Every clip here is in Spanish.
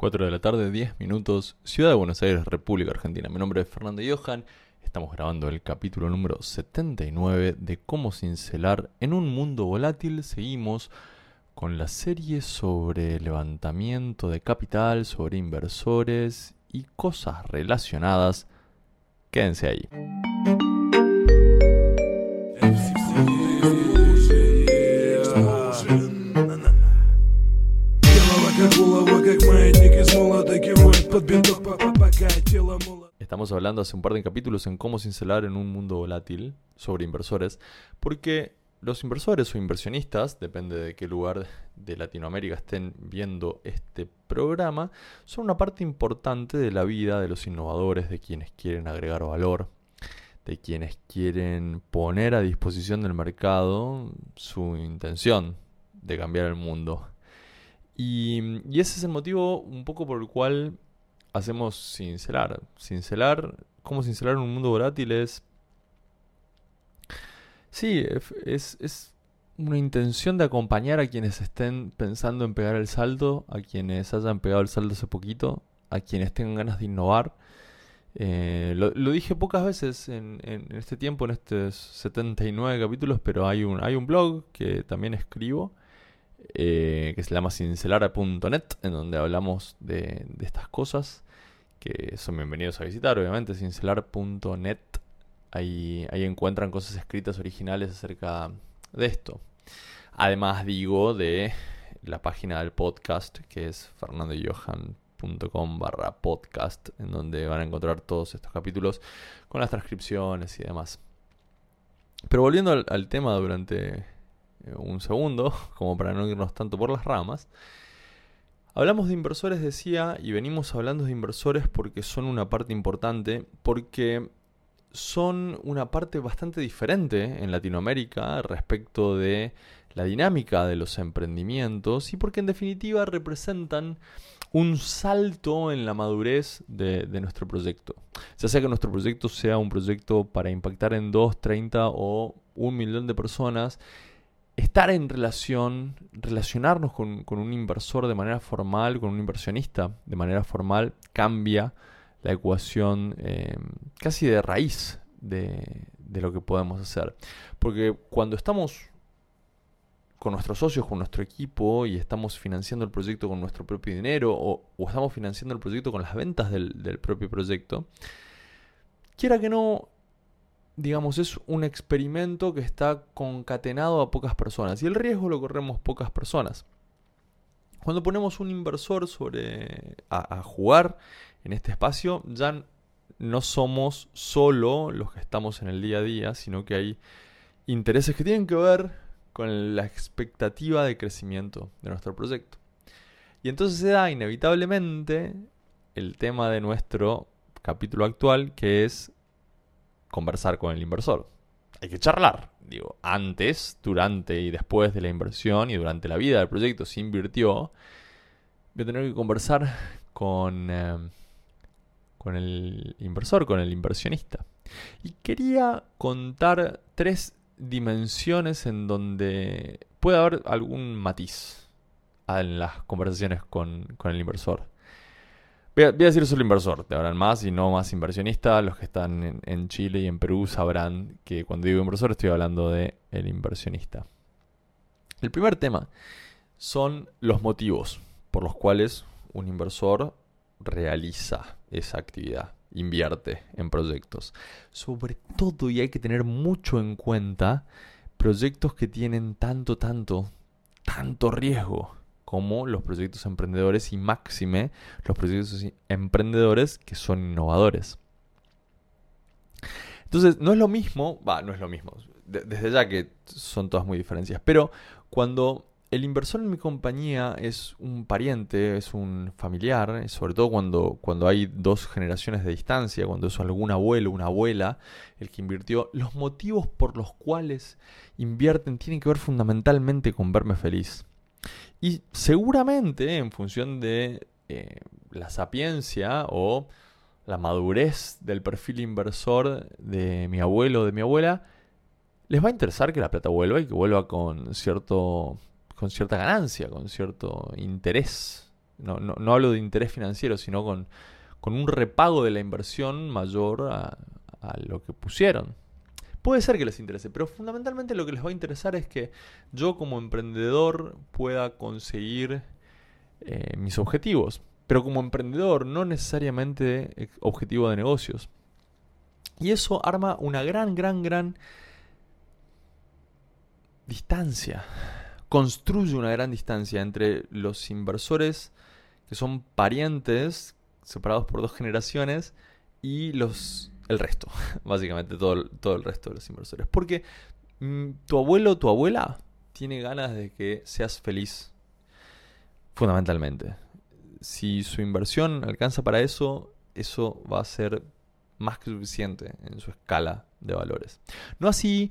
4 de la tarde, 10 minutos, Ciudad de Buenos Aires, República Argentina. Mi nombre es Fernando Johan. Estamos grabando el capítulo número 79 de Cómo cincelar en un mundo volátil. Seguimos con la serie sobre levantamiento de capital, sobre inversores y cosas relacionadas. Quédense ahí. Estamos hablando hace un par de capítulos en cómo cincelar en un mundo volátil sobre inversores, porque los inversores o inversionistas, depende de qué lugar de Latinoamérica estén viendo este programa, son una parte importante de la vida de los innovadores, de quienes quieren agregar valor, de quienes quieren poner a disposición del mercado su intención de cambiar el mundo. Y, ese es el motivo un poco por el cual hacemos cincelar. Cincelar, ¿cómo cincelar en un mundo volátil? Es. Sí, es, es una intención de acompañar a quienes estén pensando en pegar el salto, a quienes hayan pegado el salto hace poquito, a quienes tengan ganas de innovar. Eh, lo, dije pocas veces en, en, este tiempo, en estos 79 capítulos, pero hay un, hay un blog que también escribo eh, que se llama cincelara.net, en donde hablamos de, estas cosas, que son bienvenidos a visitar, obviamente, cincelar.net. Ahí, ahí encuentran cosas escritas originales acerca de esto. Además, digo de la página del podcast, que es fernandojohan.com barra podcast, en donde van a encontrar todos estos capítulos con las transcripciones y demás. Pero volviendo al tema durante un segundo, como para no irnos tanto por las ramas. Hablamos de inversores, decía, y venimos hablando de inversores porque son una parte importante, porque son una parte bastante diferente en Latinoamérica respecto de la dinámica de los emprendimientos y porque en definitiva representan un salto en la madurez de, de, nuestro proyecto. Ya sea que nuestro proyecto sea un proyecto para impactar en 2, 30 o un millón de personas, estar en relación, relacionarnos con, un inversor de manera formal, con un inversionista de manera formal, cambia la ecuación eh, casi de raíz de, lo que podemos hacer. Porque cuando estamos con nuestros socios, con nuestro equipo y estamos financiando el proyecto con nuestro propio dinero o, estamos financiando el proyecto con las ventas del, del propio proyecto, quiera que no, digamos, es un experimento que está concatenado a pocas personas y el riesgo lo corremos pocas personas. Cuando ponemos un inversor sobre a, jugar en este espacio, ya no somos solo los que estamos en el día a día, sino que hay intereses que tienen que ver con la expectativa de crecimiento de nuestro proyecto. Y entonces se da inevitablemente el tema de nuestro capítulo actual, que es conversar con el inversor. Hay que charlar. Digo, antes, durante y después de la inversión y durante la vida del proyecto se invirtió. Voy a tener que conversar con, eh, con el inversor, con el inversionista. Y quería contar tres dimensiones en donde puede haber algún matiz en las conversaciones con, con el inversor. Voy a, decir solo inversor, te habrán más y no más inversionista. Los que están en, Chile y en Perú sabrán que cuando digo inversor estoy hablando de el inversionista. El primer tema son los motivos por los cuales un inversor realiza esa actividad, invierte en proyectos. Sobre todo, y hay que tener mucho en cuenta, proyectos que tienen tanto, tanto, tanto riesgo como los proyectos emprendedores y máxime los proyectos emprendedores que son innovadores. Entonces, no es lo mismo, va, no es lo mismo, desde ya que son todas muy diferencias, pero cuando el inversor en mi compañía es un pariente, es un familiar, sobre todo cuando, cuando hay dos generaciones de distancia, cuando es algún abuelo, una abuela el que invirtió, los motivos por los cuales invierten tienen que ver fundamentalmente con verme feliz. Y seguramente en función de eh, la sapiencia o la madurez del perfil inversor de mi abuelo o de mi abuela, les va a interesar que la plata vuelva y que vuelva con, cierto, con cierta ganancia, con cierto interés no, no, hablo de interés financiero, sino con, con, un repago de la inversión mayor a, lo que pusieron. Puede ser que les interese, pero fundamentalmente lo que les va a interesar es que yo como emprendedor pueda conseguir eh, mis objetivos. Pero como emprendedor, no necesariamente objetivo de negocios. Y eso arma una gran, gran, gran distancia. Construye una gran distancia entre los inversores que son parientes separados por dos generaciones y los el resto, básicamente todo, todo el resto de los inversores. Porque mm, tu abuelo o tu abuela tiene ganas de que seas feliz, fundamentalmente. Si su inversión alcanza para eso, eso va a ser más que suficiente en su escala de valores. No así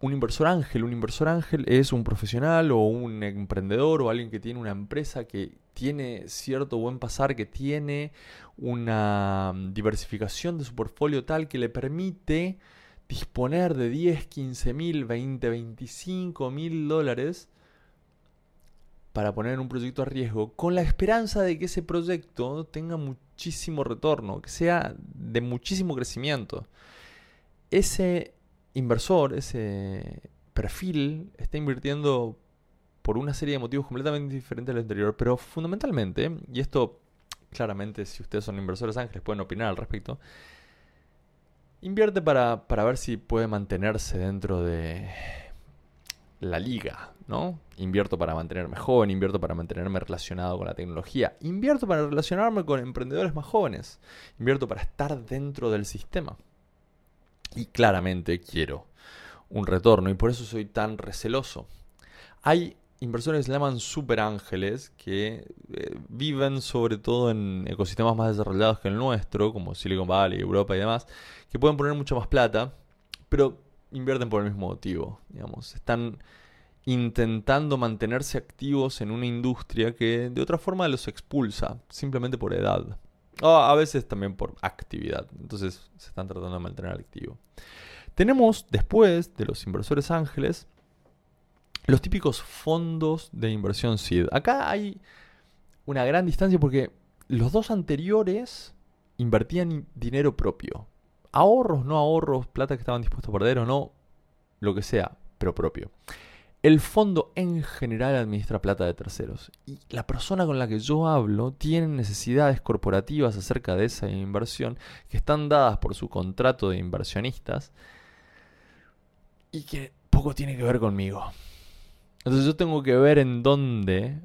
un inversor ángel. Un inversor ángel es un profesional o un emprendedor o alguien que tiene una empresa que tiene cierto buen pasar, que tiene una mm, diversificación de su portfolio tal que le permite disponer de 10, 15 mil, 20, 25 mil dólares para poner un proyecto a riesgo con la esperanza de que ese proyecto tenga muchísimo retorno, que sea de muchísimo crecimiento. Ese inversor, ese perfil, está invirtiendo por una serie de motivos completamente diferentes al anterior, pero fundamentalmente, y esto claramente si ustedes son inversores ángeles pueden opinar al respecto, invierte para, para ver si puede mantenerse dentro de la liga, ¿no? Invierto para mantenerme joven, invierto para mantenerme relacionado con la tecnología, invierto para relacionarme con emprendedores más jóvenes, invierto para estar dentro del sistema. Y claramente quiero un retorno y por eso soy tan receloso. Hay inversores que se llaman super ángeles que eh, viven sobre todo en ecosistemas más desarrollados que el nuestro, como Silicon Valley, Europa y demás, que pueden poner mucha más plata, pero invierten por el mismo motivo. Digamos, están intentando mantenerse activos en una industria que de otra forma los expulsa, simplemente por edad. O a veces también por actividad. Entonces se están tratando de mantener activo. Tenemos después de los inversores ángeles los típicos fondos de inversión SID. Acá hay una gran distancia porque los dos anteriores invertían dinero propio. Ahorros, no ahorros, plata que estaban dispuestos a perder o no, lo que sea, pero propio. El fondo en general administra plata de terceros y la persona con la que yo hablo tiene necesidades corporativas acerca de esa inversión que están dadas por su contrato de inversionistas y que poco tiene que ver conmigo. Entonces yo tengo que ver en dónde,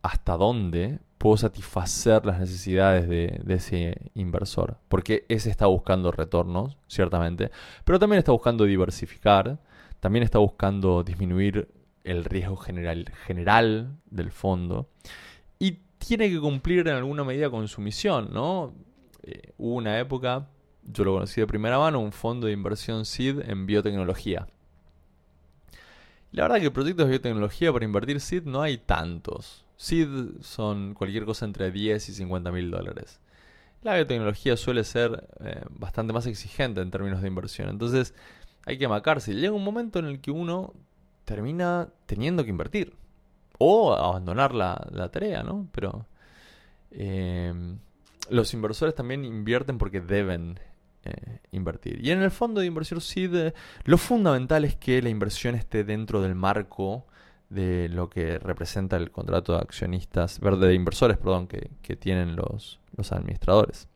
hasta dónde puedo satisfacer las necesidades de, de, ese inversor. Porque ese está buscando retornos, ciertamente, pero también está buscando diversificar también está buscando disminuir el riesgo general, general del fondo y tiene que cumplir en alguna medida con su misión, ¿no? Eh, hubo una época, yo lo conocí de primera mano, un fondo de inversión SID en biotecnología. La verdad que proyectos de biotecnología para invertir SID no hay tantos. SID son cualquier cosa entre 10 y 50 mil dólares. La biotecnología suele ser eh, bastante más exigente en términos de inversión. Entonces, hay que macarse. Llega un momento en el que uno termina teniendo que invertir. O abandonar la, tarea, ¿no? Pero eh, los inversores también invierten porque deben eh, invertir. Y en el fondo de inversión SID, lo fundamental es que la inversión esté dentro del marco de lo que representa el contrato de accionistas, de inversores, perdón, que, que tienen los, los administradores.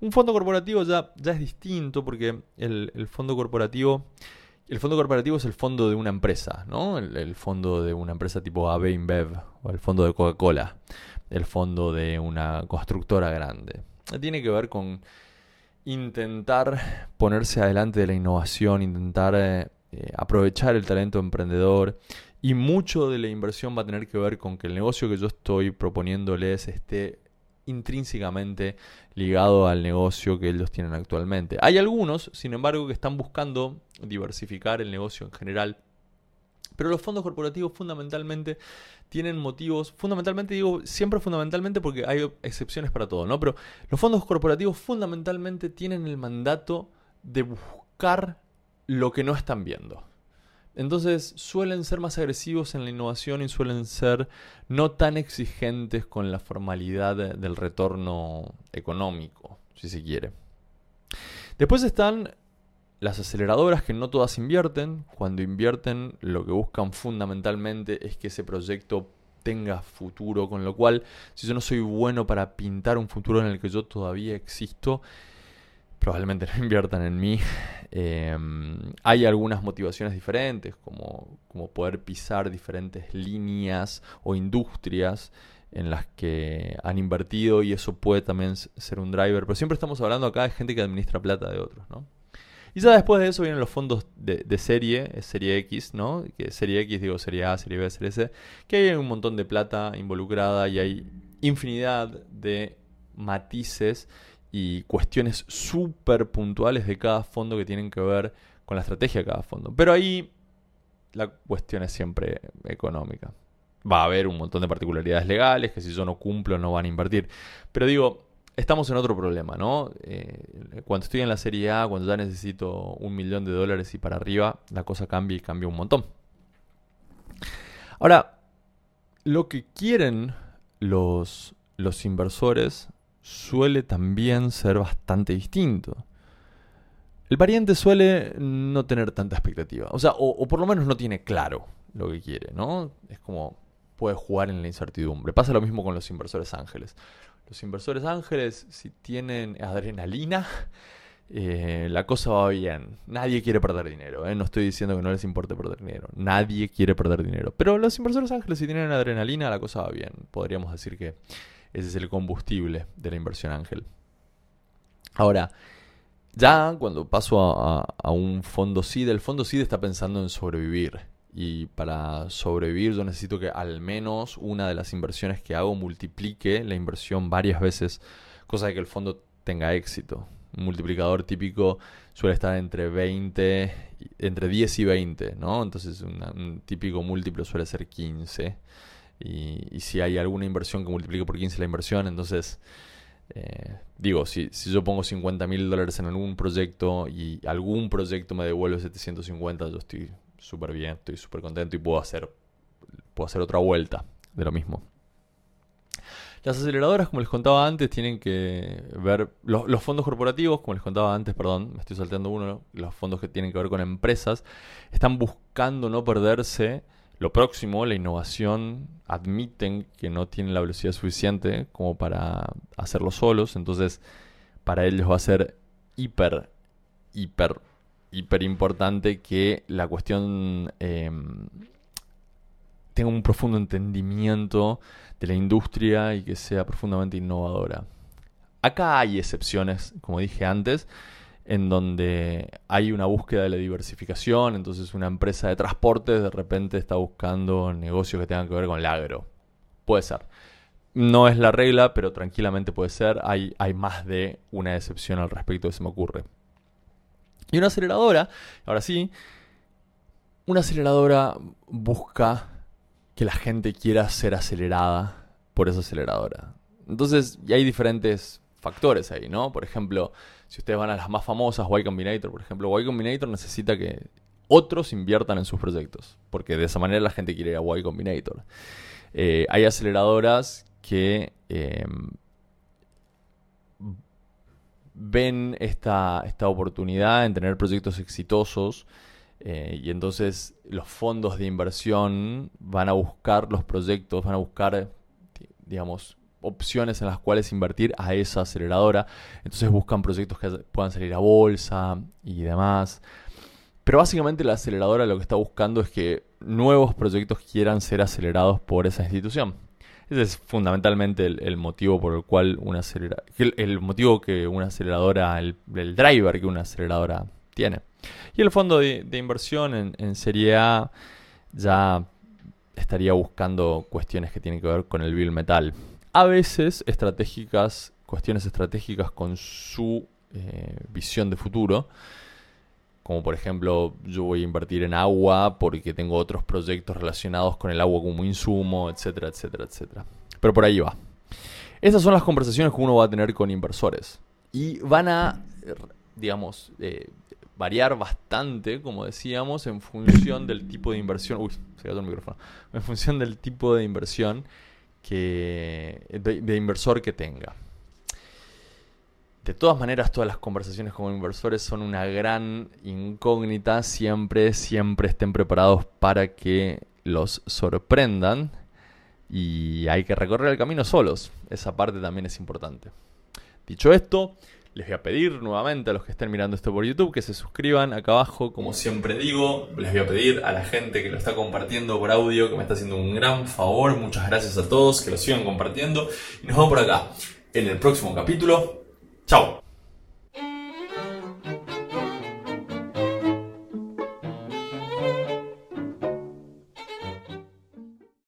Un fondo corporativo ya, ya es distinto porque el, fondo corporativo... El fondo corporativo es el fondo de una empresa, ¿no? El, fondo de una empresa tipo AB InBev o el fondo de Coca-Cola, el fondo de una constructora grande. Tiene que ver con intentar ponerse adelante de la innovación, intentar eh, eh, aprovechar el talento emprendedor y mucho de la inversión va a tener que ver con que el negocio que yo estoy proponiéndoles esté intrínsecamente ligado al negocio que ellos tienen actualmente. Hay algunos, sin embargo, que están buscando diversificar el negocio en general. Pero los fondos corporativos fundamentalmente tienen motivos, fundamentalmente digo siempre fundamentalmente porque hay excepciones para todo, ¿no? Pero los fondos corporativos fundamentalmente tienen el mandato de buscar lo que no están viendo. Entonces suelen ser más agresivos en la innovación y suelen ser no tan exigentes con la formalidad del retorno económico, si se quiere. Después están las aceleradoras que no todas invierten. Cuando invierten lo que buscan fundamentalmente es que ese proyecto tenga futuro, con lo cual si yo no soy bueno para pintar un futuro en el que yo todavía existo, probablemente no inviertan en mí. Em, hay algunas motivaciones diferentes, como, como poder pisar diferentes líneas o industrias en las que han invertido y eso puede también ser un driver. Pero siempre estamos hablando acá de gente que administra plata de otros, ¿no? Y ya después de eso vienen los fondos de, serie, serie X, ¿no? Que serie X, digo serie A, serie B, serie C, que hay un montón de plata involucrada y hay infinidad de matices y cuestiones súper puntuales de cada fondo que tienen que ver con la estrategia de cada fondo. Pero ahí la cuestión es siempre económica. Va a haber un montón de particularidades legales que si yo no cumplo no van a invertir. Pero digo, estamos en otro problema, ¿no? Eh, cuando estoy en la Serie A, cuando ya necesito un millón de dólares y para arriba, la cosa cambia y cambia un montón. Ahora, lo que quieren los, los inversores suele también ser bastante distinto. El pariente suele no tener tanta expectativa, o sea, o por lo menos no tiene claro lo que quiere, ¿no? Es como puede jugar en la incertidumbre. Pasa lo mismo con los inversores ángeles. Los inversores ángeles, si tienen adrenalina, eh, la cosa va bien. Nadie quiere perder dinero. ¿eh? No estoy diciendo que no les importe perder dinero. Nadie quiere perder dinero. Pero los inversores ángeles, si tienen adrenalina, la cosa va bien. Podríamos decir que ese es el combustible de la inversión ángel. Ahora, ya cuando paso a, un fondo SID, el fondo SID está pensando en sobrevivir y para sobrevivir yo necesito que al menos una de las inversiones que hago multiplique la inversión varias veces, cosa de que el fondo tenga éxito. Un multiplicador típico suele estar entre 20, entre 10 y 20, ¿no? Entonces un típico múltiplo suele ser 15. Y, si hay alguna inversión que multiplique por 15 la inversión, entonces... Eh, digo, si, si yo pongo 50 mil dólares en algún proyecto y algún proyecto me devuelve 750, yo estoy súper bien, estoy súper contento y puedo hacer, puedo hacer otra vuelta de lo mismo. Las aceleradoras, como les contaba antes, tienen que ver los, fondos corporativos, como les contaba antes, perdón, me estoy saltando uno, los fondos que tienen que ver con empresas, están buscando no perderse lo próximo, la innovación, admiten que no tienen la velocidad suficiente como para hacerlo solos, entonces para ellos va a ser hiper, hiper hiper importante que la cuestión em, tenga un profundo entendimiento de la industria y que sea profundamente innovadora. Acá hay excepciones, como dije antes, en donde hay una búsqueda de la diversificación, entonces una empresa de transporte de repente está buscando negocios que tengan que ver con el agro. Puede ser. No es la regla, pero tranquilamente puede ser. Hay, hay más de una excepción al respecto que se me ocurre. Y una aceleradora, ahora sí, una aceleradora busca que la gente quiera ser acelerada por esa aceleradora. Entonces, y hay diferentes factores ahí, ¿no? Por ejemplo, si ustedes van a las más famosas, Y Combinator, por ejemplo, Y Combinator necesita que otros inviertan en sus proyectos, porque de esa manera la gente quiere ir a Y Combinator. Eh, hay aceleradoras que em, ven esta, esta oportunidad en tener proyectos exitosos eh, y entonces los fondos de inversión van a buscar los proyectos, van a buscar, digamos, opciones en las cuales invertir a esa aceleradora. Entonces buscan proyectos que puedan salir a bolsa y demás. Pero básicamente la aceleradora lo que está buscando es que nuevos proyectos quieran ser acelerados por esa institución. Ese es fundamentalmente el, motivo por el cual una aceleradora, el, motivo que una aceleradora, el, driver que una aceleradora tiene. Y el fondo de, inversión en, Serie A ya estaría buscando cuestiones que tienen que ver con el bill metal. A veces estratégicas, cuestiones estratégicas con su eh, visión de futuro como por ejemplo yo voy a invertir en agua porque tengo otros proyectos relacionados con el agua como insumo, etcétera, etcétera, etcétera. Pero por ahí va. Estas son las conversaciones que uno va a tener con inversores y van a, digamos, eh, variar bastante, como decíamos, en función del tipo de inversión. Uy, se cayó el micrófono. En función del tipo de inversión que. de, inversor que tenga. De todas maneras, todas las conversaciones con inversores son una gran incógnita. Siempre, siempre estén preparados para que los sorprendan. Y hay que recorrer el camino solos. Esa parte también es importante. Dicho esto, les voy a pedir nuevamente a los que estén mirando esto por YouTube que se suscriban acá abajo. Como siempre digo, les voy a pedir a la gente que lo está compartiendo por audio que me está haciendo un gran favor. Muchas gracias a todos que lo sigan compartiendo. Y nos vemos por acá en el próximo capítulo. Chao.